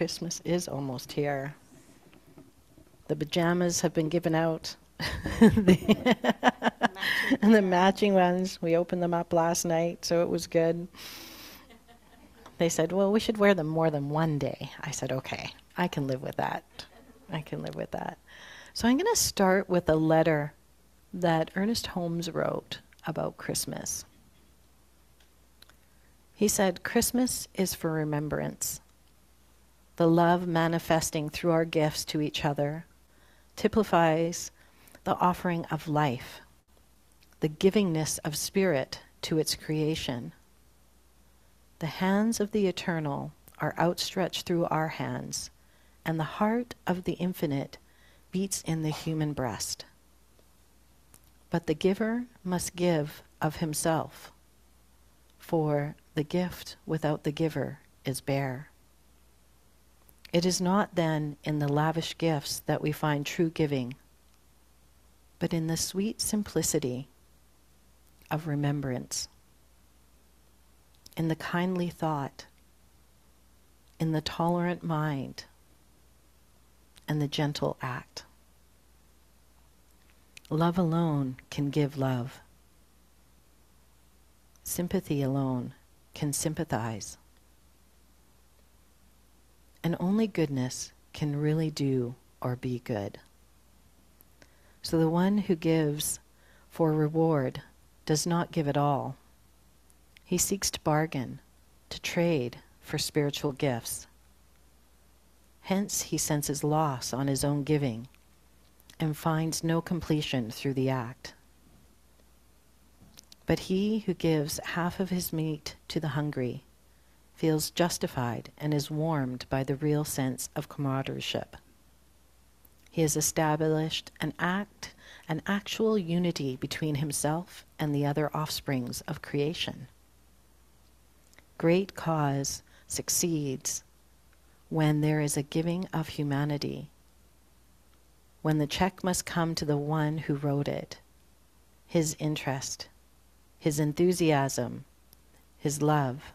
Christmas is almost here. The pajamas have been given out. the and the matching ones, we opened them up last night, so it was good. They said, well, we should wear them more than one day. I said, okay, I can live with that. I can live with that. So I'm going to start with a letter that Ernest Holmes wrote about Christmas. He said, Christmas is for remembrance. The love manifesting through our gifts to each other typifies the offering of life, the givingness of spirit to its creation. The hands of the eternal are outstretched through our hands, and the heart of the infinite beats in the human breast. But the giver must give of himself, for the gift without the giver is bare. It is not then in the lavish gifts that we find true giving, but in the sweet simplicity of remembrance, in the kindly thought, in the tolerant mind, and the gentle act. Love alone can give love. Sympathy alone can sympathize. And only goodness can really do or be good. So the one who gives for reward does not give at all. He seeks to bargain, to trade for spiritual gifts. Hence he senses loss on his own giving and finds no completion through the act. But he who gives half of his meat to the hungry feels justified and is warmed by the real sense of comradeship. He has established an act, an actual unity between himself and the other offsprings of creation. Great cause succeeds when there is a giving of humanity, when the check must come to the one who wrote it, his interest, his enthusiasm, his love.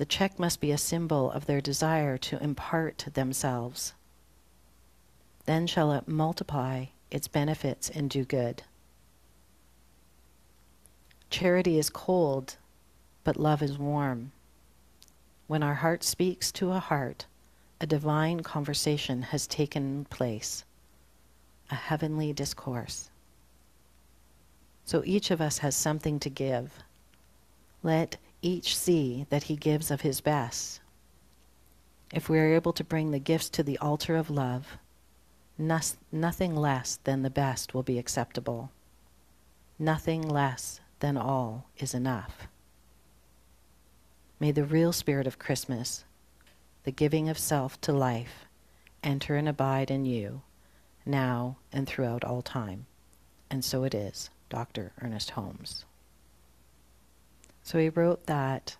The check must be a symbol of their desire to impart themselves then shall it multiply its benefits and do good. Charity is cold, but love is warm. When our heart speaks to a heart, a divine conversation has taken place, a heavenly discourse. So each of us has something to give. Let each see that he gives of his best. If we are able to bring the gifts to the altar of love, Nos- nothing less than the best will be acceptable. Nothing less than all is enough. May the real spirit of Christmas, the giving of self to life, enter and abide in you, now and throughout all time. And so it is, Dr. Ernest Holmes. So he wrote that.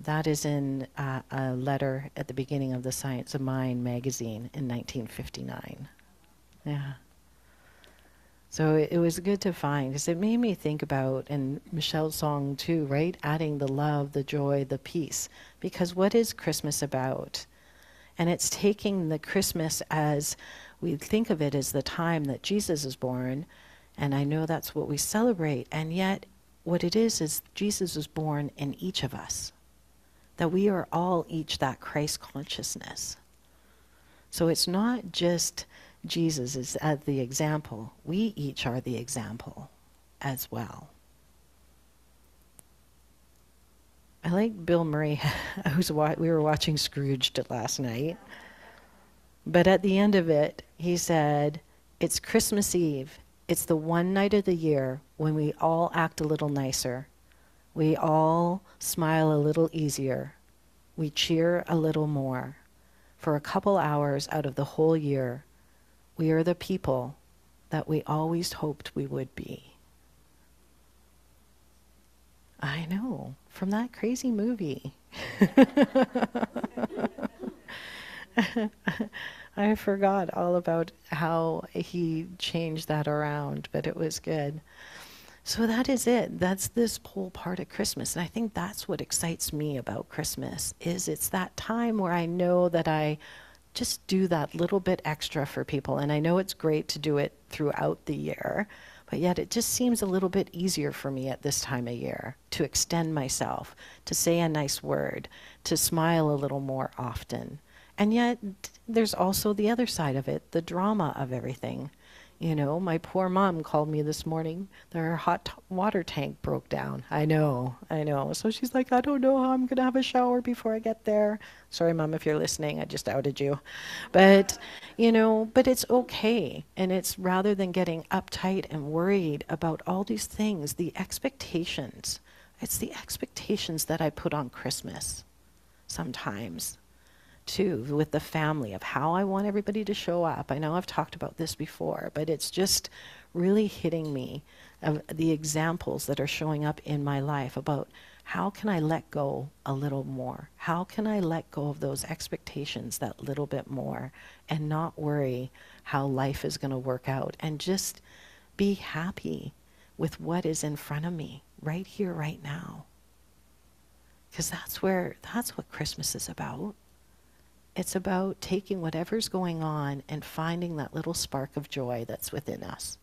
That is in uh, a letter at the beginning of the Science of Mind magazine in 1959. Yeah. So it, it was good to find because it made me think about, and Michelle's song too, right? Adding the love, the joy, the peace. Because what is Christmas about? And it's taking the Christmas as we think of it as the time that Jesus is born, and I know that's what we celebrate, and yet what it is is Jesus is born in each of us that we are all each that Christ consciousness. So it's not just Jesus is as the example, we each are the example as well. I like Bill Murray. I was wa- we were watching Scrooged last night. But at the end of it, he said, It's Christmas Eve. It's the one night of the year when we all act a little nicer we all smile a little easier. We cheer a little more. For a couple hours out of the whole year, we are the people that we always hoped we would be. I know, from that crazy movie. I forgot all about how he changed that around, but it was good. So that is it. That's this whole part of Christmas. And I think that's what excites me about Christmas is it's that time where I know that I just do that little bit extra for people. And I know it's great to do it throughout the year, but yet it just seems a little bit easier for me at this time of year to extend myself, to say a nice word, to smile a little more often. And yet there's also the other side of it, the drama of everything. You know, my poor mom called me this morning her hot water tank broke down. I know, I know. So she's like, I don't know how I'm going to have a shower before I get there. Sorry, mom, if you're listening, I just outed you. But, you know, but it's okay. And it's rather than getting uptight and worried about all these things, the expectations, it's the expectations that I put on Christmas sometimes too with the family of how I want everybody to show up. I know I've talked about this before, but it's just really hitting me of the examples that are showing up in my life about how can I let go a little more? How can I let go of those expectations that little bit more and not worry how life is going to work out and just be happy with what is in front of me right here, right now? Because that's where, that's what Christmas is about. It's about taking whatever's going on and finding that little spark of joy that's within us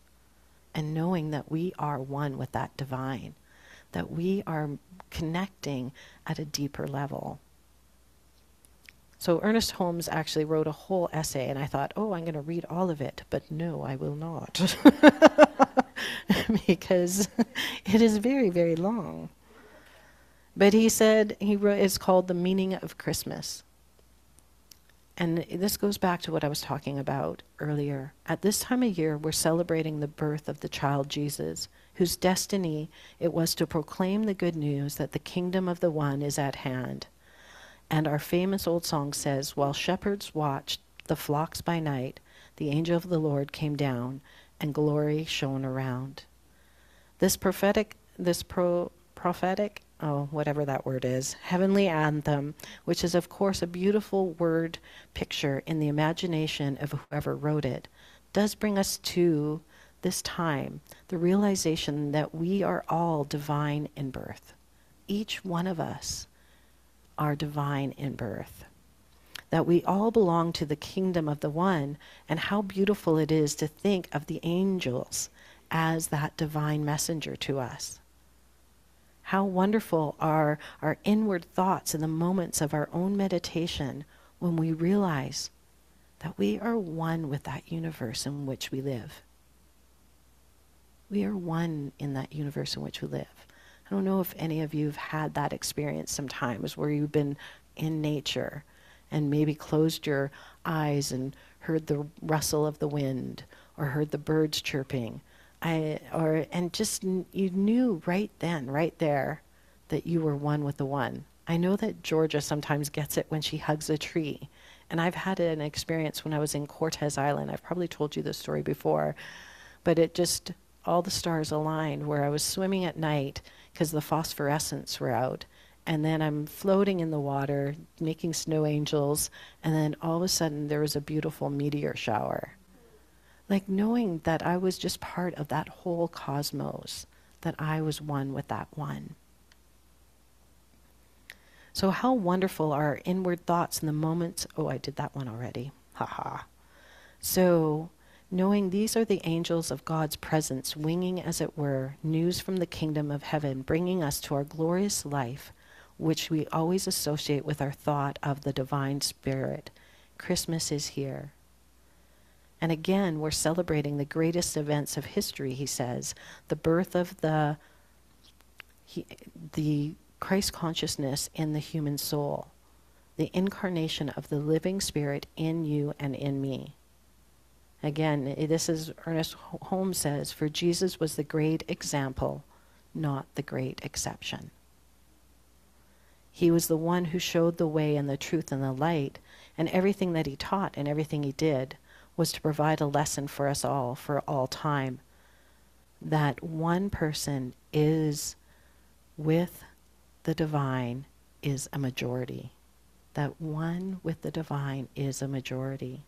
and knowing that we are one with that divine, that we are connecting at a deeper level. So Ernest Holmes actually wrote a whole essay, and I thought, oh, I'm going to read all of it, but no, I will not. because it is very, very long. But he said he wrote, it's called The Meaning of Christmas. And this goes back to what I was talking about earlier. At this time of year, we're celebrating the birth of the child Jesus, whose destiny it was to proclaim the good news that the kingdom of the one is at hand. And our famous old song says, While shepherds watched the flocks by night, the angel of the Lord came down, and glory shone around. This prophetic, this pro, prophetic oh, whatever that word is, heavenly anthem, which is, of course, a beautiful word picture in the imagination of whoever wrote it, does bring us to this time the realization that we are all divine in birth. Each one of us are divine in birth. That we all belong to the kingdom of the one, and how beautiful it is to think of the angels as that divine messenger to us. How wonderful are our inward thoughts in the moments of our own meditation when we realize that we are one with that universe in which we live. We are one in that universe in which we live. I don't know if any of you have had that experience sometimes where you've been in nature and maybe closed your eyes and heard the rustle of the wind or heard the birds chirping I or and just you knew right then, right there, that you were one with the one. I know that Georgia sometimes gets it when she hugs a tree. And I've had an experience when I was in Cortes Island. I've probably told you this story before, but it just all the stars aligned where I was swimming at night because the phosphorescence were out. And then I'm floating in the water, making snow angels, and then all of a sudden there was a beautiful meteor shower like knowing that I was just part of that whole cosmos, that I was one with that one. So, how wonderful are our inward thoughts in the moments. Oh, I did that one already. Ha ha. So, knowing these are the angels of God's presence, winging, as it were, news from the kingdom of heaven, bringing us to our glorious life, which we always associate with our thought of the divine spirit. Christmas is here. And again, we're celebrating the greatest events of history, he says the birth of the, he, the Christ consciousness in the human soul, the incarnation of the living spirit in you and in me. Again, this is Ernest Holmes says, for Jesus was the great example, not the great exception. He was the one who showed the way and the truth and the light, and everything that he taught and everything he did was to provide a lesson for us all for all time that one person is with the divine is a majority. That one with the divine is a majority.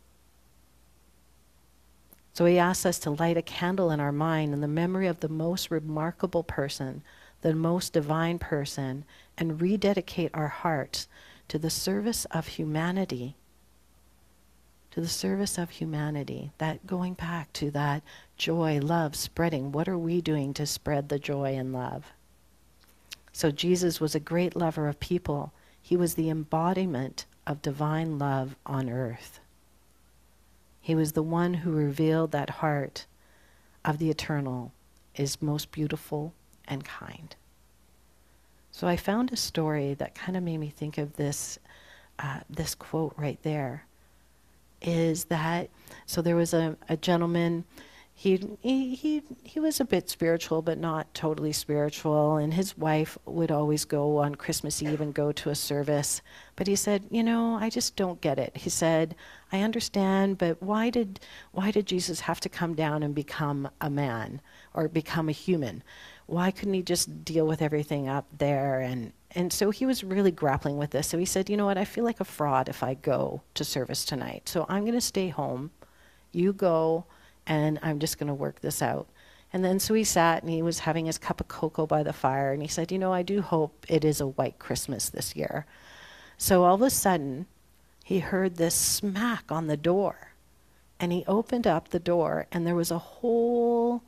So he asks us to light a candle in our mind in the memory of the most remarkable person, the most divine person, and rededicate our hearts to the service of humanity. To the service of humanity. That going back to that joy, love, spreading. What are we doing to spread the joy and love? So Jesus was a great lover of people. He was the embodiment of divine love on earth. He was the one who revealed that heart of the eternal is most beautiful and kind. So I found a story that kind of made me think of this, uh, this quote right there. Is that so? There was a, a gentleman he, he, he, he was a bit spiritual, but not totally spiritual. And his wife would always go on Christmas Eve and go to a service. But he said, You know, I just don't get it. He said, I understand, but why did, why did Jesus have to come down and become a man or become a human? Why couldn't he just deal with everything up there? And, and so he was really grappling with this. So he said, You know what? I feel like a fraud if I go to service tonight. So I'm going to stay home. You go and I'm just going to work this out. And then so he sat and he was having his cup of cocoa by the fire and he said, You know, I do hope it is a white Christmas this year. So all of a sudden, he heard this smack on the door. And he opened up the door and there was a whole,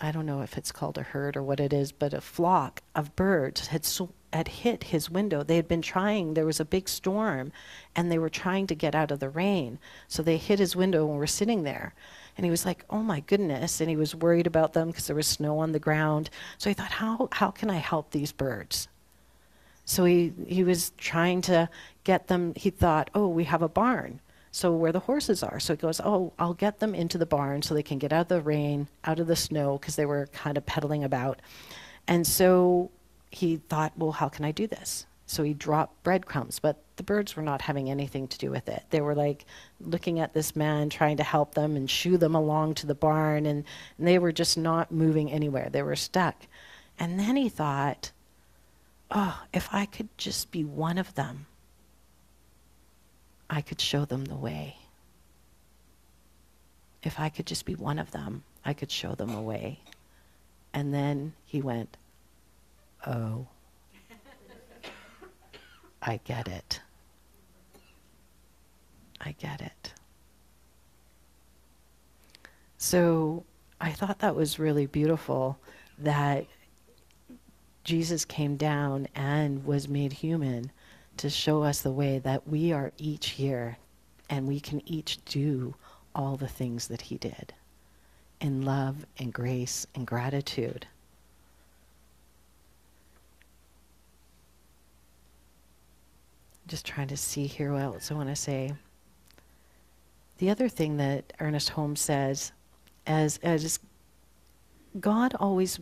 I don't know if it's called a herd or what it is, but a flock of birds had, so, had hit his window. They had been trying, there was a big storm and they were trying to get out of the rain. So they hit his window and were sitting there. And he was like, oh my goodness. And he was worried about them because there was snow on the ground. So he thought, how, how can I help these birds? So he, he was trying to get them. He thought, oh, we have a barn. So where the horses are. So he goes, oh, I'll get them into the barn so they can get out of the rain, out of the snow, because they were kind of pedaling about. And so he thought, well, how can I do this? So he dropped breadcrumbs, but the birds were not having anything to do with it. They were like looking at this man, trying to help them and shoo them along to the barn, and, and they were just not moving anywhere. They were stuck. And then he thought, oh, if I could just be one of them, I could show them the way. If I could just be one of them, I could show them a way. And then he went, oh. I get it. I get it. So I thought that was really beautiful that Jesus came down and was made human to show us the way that we are each here and we can each do all the things that he did in love and grace and gratitude. just trying to see here what else I want to say. The other thing that Ernest Holmes says, as as God always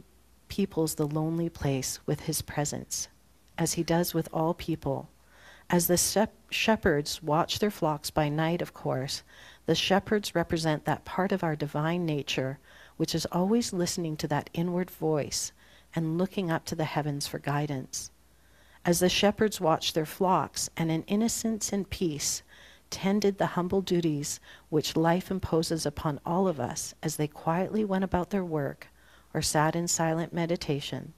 peoples the lonely place with His presence, as He does with all people. As the shep- shepherds watch their flocks by night, of course, the shepherds represent that part of our divine nature which is always listening to that inward voice and looking up to the heavens for guidance. As the shepherds watched their flocks and in innocence and peace tended the humble duties which life imposes upon all of us as they quietly went about their work or sat in silent meditation,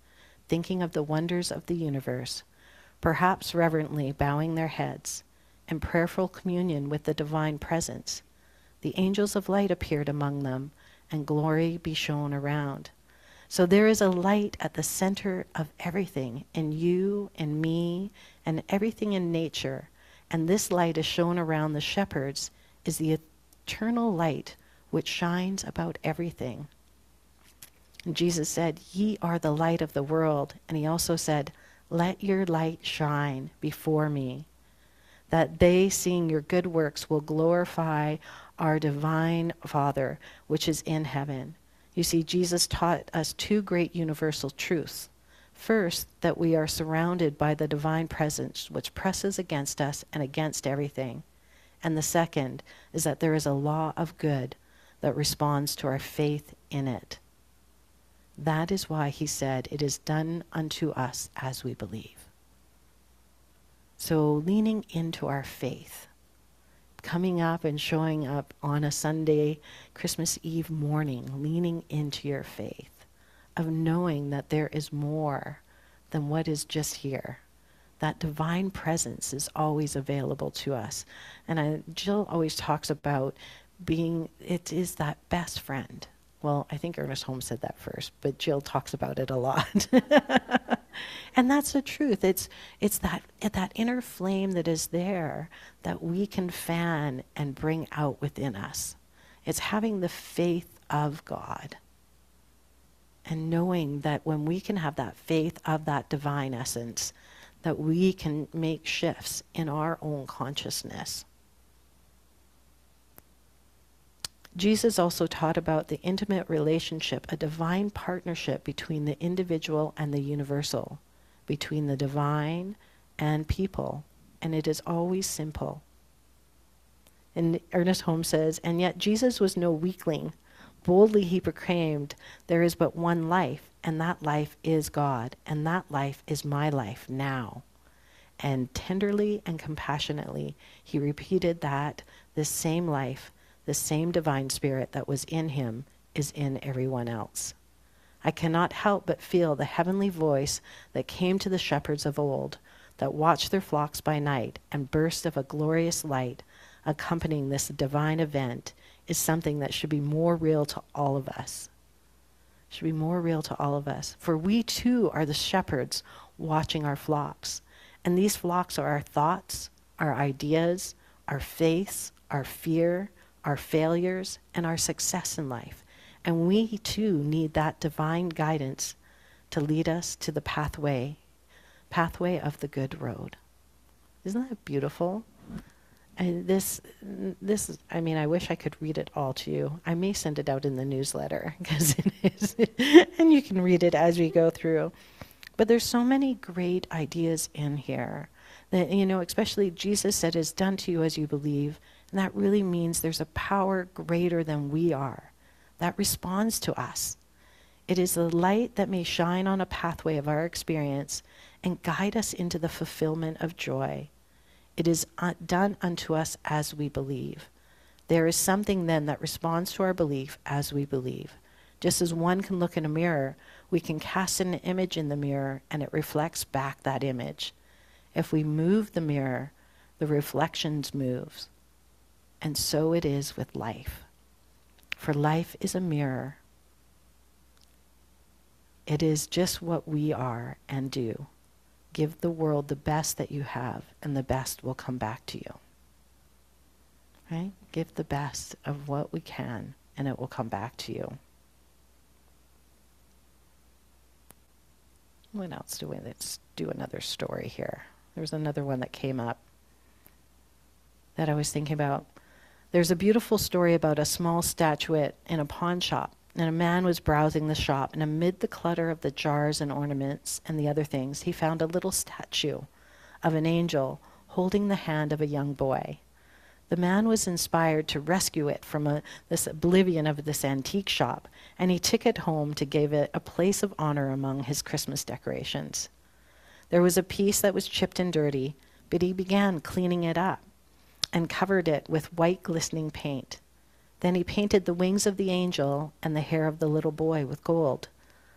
thinking of the wonders of the universe, perhaps reverently bowing their heads, in prayerful communion with the divine presence, the angels of light appeared among them, and glory be shown around. So there is a light at the center of everything in you and me and everything in nature. And this light is shown around the shepherds is the eternal light which shines about everything. And Jesus said, Ye are the light of the world. And he also said, Let your light shine before me, that they, seeing your good works, will glorify our divine Father, which is in heaven. You see, Jesus taught us two great universal truths. First, that we are surrounded by the divine presence which presses against us and against everything. And the second is that there is a law of good that responds to our faith in it. That is why he said, It is done unto us as we believe. So, leaning into our faith coming up and showing up on a Sunday, Christmas Eve morning, leaning into your faith, of knowing that there is more than what is just here. That divine presence is always available to us. And I, Jill always talks about being, it is that best friend. Well, I think Ernest Holmes said that first, but Jill talks about it a lot. and that's the truth. It's, it's that, that inner flame that is there that we can fan and bring out within us. It's having the faith of God and knowing that when we can have that faith of that divine essence, that we can make shifts in our own consciousness. Jesus also taught about the intimate relationship, a divine partnership between the individual and the universal, between the divine and people, and it is always simple. And Ernest Holmes says, and yet Jesus was no weakling. Boldly he proclaimed, There is but one life, and that life is God, and that life is my life now. And tenderly and compassionately he repeated that this same life the same divine spirit that was in him is in everyone else. I cannot help but feel the heavenly voice that came to the shepherds of old, that watched their flocks by night, and burst of a glorious light accompanying this divine event is something that should be more real to all of us. Should be more real to all of us. For we too are the shepherds watching our flocks. And these flocks are our thoughts, our ideas, our faiths, our fear, our failures, and our success in life. And we too need that divine guidance to lead us to the pathway, pathway of the good road. Isn't that beautiful? And this, this, I mean, I wish I could read it all to you. I may send it out in the newsletter because it is, and you can read it as we go through. But there's so many great ideas in here that you know, especially Jesus said, "Is done to you as you believe." And that really means there's a power greater than we are that responds to us. It is the light that may shine on a pathway of our experience and guide us into the fulfillment of joy. It is uh, done unto us as we believe. There is something then that responds to our belief as we believe. Just as one can look in a mirror, we can cast an image in the mirror and it reflects back that image. If we move the mirror, the reflections moves. And so it is with life. For life is a mirror. It is just what we are and do. Give the world the best that you have, and the best will come back to you. Right? Give the best of what we can, and it will come back to you. What else do we? Let's do another story here. There was another one that came up that I was thinking about. There's a beautiful story about a small statuette in a pawn shop, and a man was browsing the shop, and amid the clutter of the jars and ornaments and the other things, he found a little statue of an angel holding the hand of a young boy. The man was inspired to rescue it from a, this oblivion of this antique shop, and he took it home to give it a place of honor among his Christmas decorations. There was a piece that was chipped and dirty, but he began cleaning it up and covered it with white glistening paint. Then he painted the wings of the angel and the hair of the little boy with gold.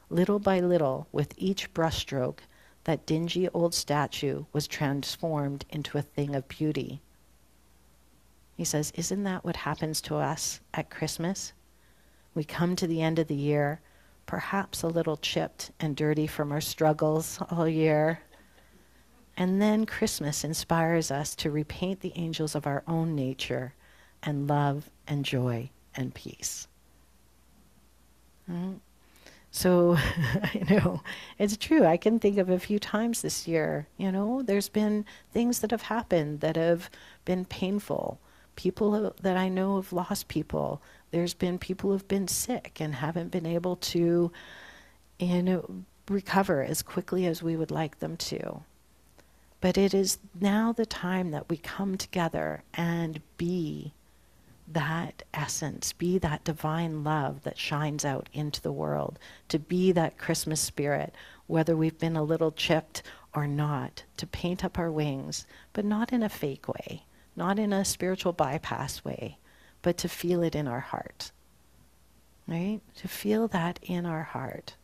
Little by little, with each brushstroke, that dingy old statue was transformed into a thing of beauty. He says, Isn't that what happens to us at Christmas? We come to the end of the year, perhaps a little chipped and dirty from our struggles all year, and then Christmas inspires us to repaint the angels of our own nature and love and joy and peace. Mm. So, I know, it's true. I can think of a few times this year, you know, there's been things that have happened that have been painful. People that I know have lost people. There's been people who've been sick and haven't been able to, you know, recover as quickly as we would like them to. But it is now the time that we come together and be that essence, be that divine love that shines out into the world, to be that Christmas spirit, whether we've been a little chipped or not, to paint up our wings, but not in a fake way, not in a spiritual bypass way, but to feel it in our heart. Right? To feel that in our heart.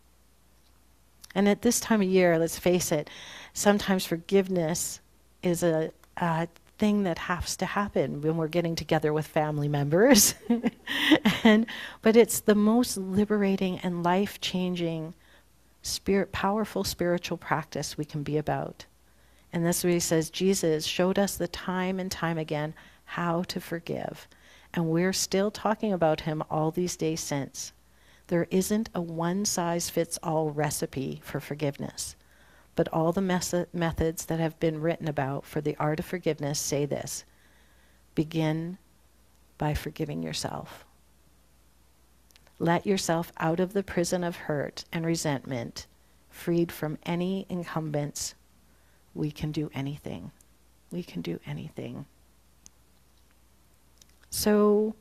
And at this time of year, let's face it, sometimes forgiveness is a, a thing that has to happen when we're getting together with family members. and but it's the most liberating and life-changing spirit powerful spiritual practice we can be about. And this where he says Jesus showed us the time and time again how to forgive. And we're still talking about him all these days since. There isn't a one size fits all recipe for forgiveness. But all the methods that have been written about for the art of forgiveness say this begin by forgiving yourself. Let yourself out of the prison of hurt and resentment, freed from any incumbents. We can do anything. We can do anything. So,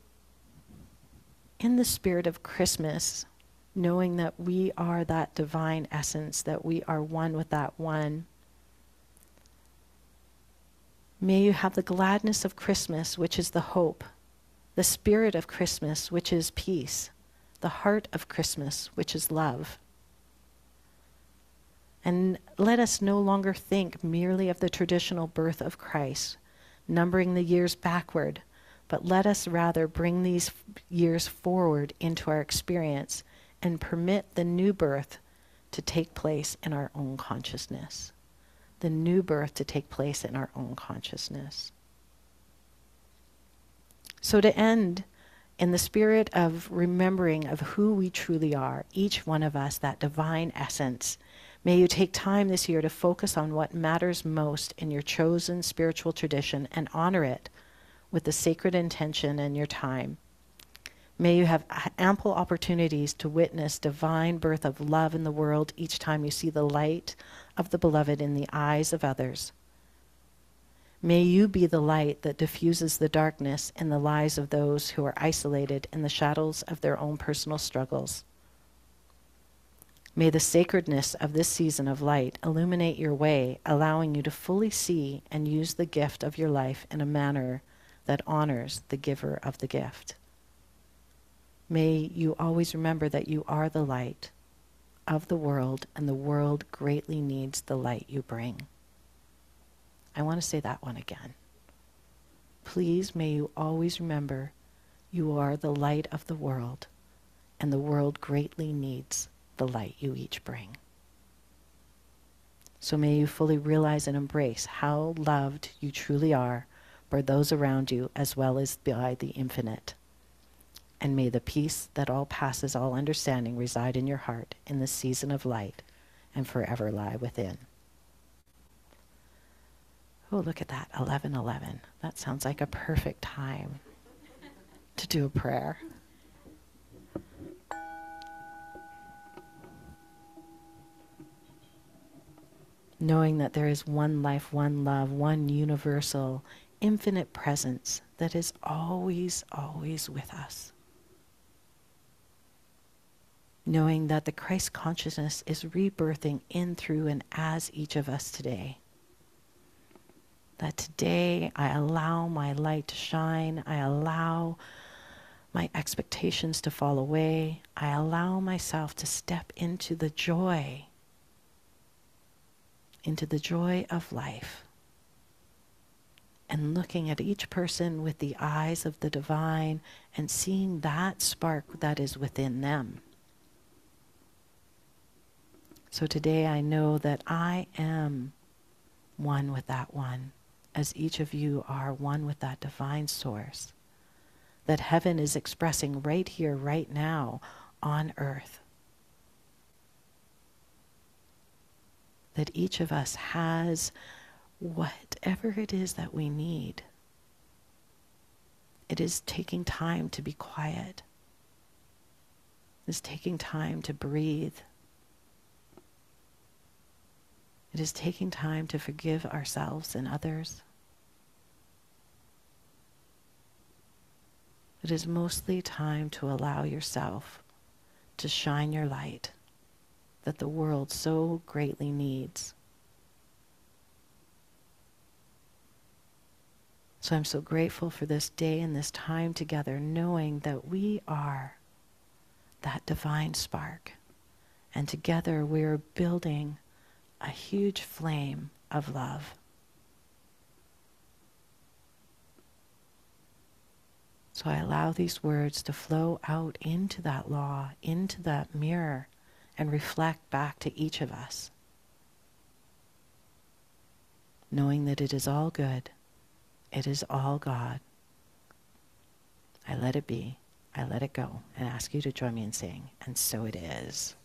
in the spirit of Christmas, knowing that we are that divine essence, that we are one with that one, may you have the gladness of Christmas, which is the hope, the spirit of Christmas, which is peace, the heart of Christmas, which is love. And let us no longer think merely of the traditional birth of Christ, numbering the years backward but let us rather bring these years forward into our experience and permit the new birth to take place in our own consciousness. The new birth to take place in our own consciousness. So, to end in the spirit of remembering of who we truly are, each one of us, that divine essence, may you take time this year to focus on what matters most in your chosen spiritual tradition and honor it with the sacred intention and your time. May you have ample opportunities to witness divine birth of love in the world each time you see the light of the beloved in the eyes of others. May you be the light that diffuses the darkness in the lives of those who are isolated in the shadows of their own personal struggles. May the sacredness of this season of light illuminate your way, allowing you to fully see and use the gift of your life in a manner that honors the giver of the gift. May you always remember that you are the light of the world, and the world greatly needs the light you bring. I want to say that one again. Please may you always remember you are the light of the world, and the world greatly needs the light you each bring. So may you fully realize and embrace how loved you truly are by those around you as well as by the infinite. And may the peace that all passes all understanding reside in your heart in this season of light and forever lie within. Oh, look at that, 1111. That sounds like a perfect time to do a prayer. Knowing that there is one life, one love, one universal infinite presence that is always, always with us. Knowing that the Christ consciousness is rebirthing in, through, and as each of us today. That today I allow my light to shine, I allow my expectations to fall away, I allow myself to step into the joy, into the joy of life and looking at each person with the eyes of the divine and seeing that spark that is within them. So today I know that I am one with that one, as each of you are one with that divine source. That heaven is expressing right here, right now, on earth. That each of us has whatever it is that we need. It is taking time to be quiet. It is taking time to breathe. It is taking time to forgive ourselves and others. It is mostly time to allow yourself to shine your light that the world so greatly needs. So I'm so grateful for this day and this time together, knowing that we are that divine spark. And together we are building a huge flame of love. So I allow these words to flow out into that law, into that mirror, and reflect back to each of us, knowing that it is all good, it is all God. I let it be, I let it go, and ask you to join me in saying, and so it is.